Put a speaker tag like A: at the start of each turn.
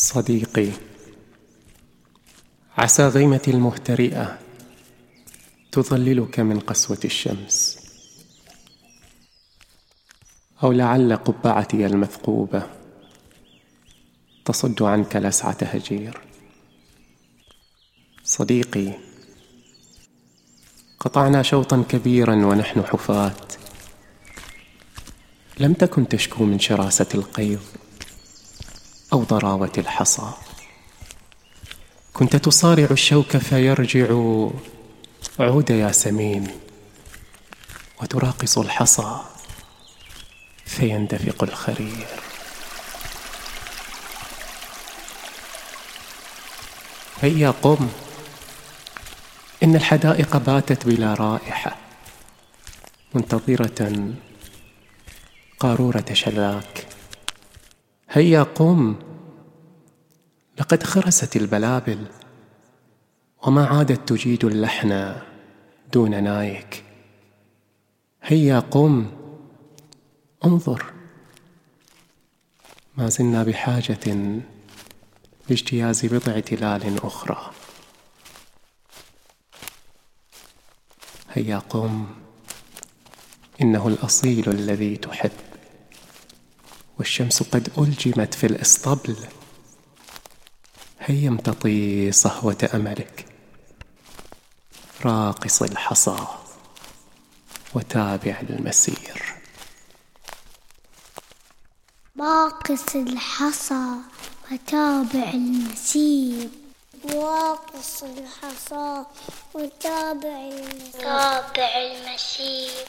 A: صديقي عسى غيمتي المهترئة تظللك من قسوة الشمس. أو لعل قبعتي المثقوبة تصد عنك لسعة هجير. صديقي قطعنا شوطا كبيرا ونحن حفاة. لم تكن تشكو من شراسة القيظ أو ضراوة الحصى. كنت تصارع الشوك فيرجع عود ياسمين وتراقص الحصى فيندفق الخرير. هيا قم إن الحدائق باتت بلا رائحة منتظرة قارورة شلاك. هيا قم. لقد خرست البلابل وما عادت تجيد اللحن دون نايك. هيا قم. انظر. ما زلنا بحاجة لاجتياز بضع تلال أخرى. هيا قم. إنه الأصيل الذي تحب. والشمس قد ألجمت في الإسطبل. هيا امتطي صهوة أملك. راقص الحصى وتابع المسير.
B: راقص الحصى وتابع المسير.
C: واقص الحصى وتابع
B: تابع المسير.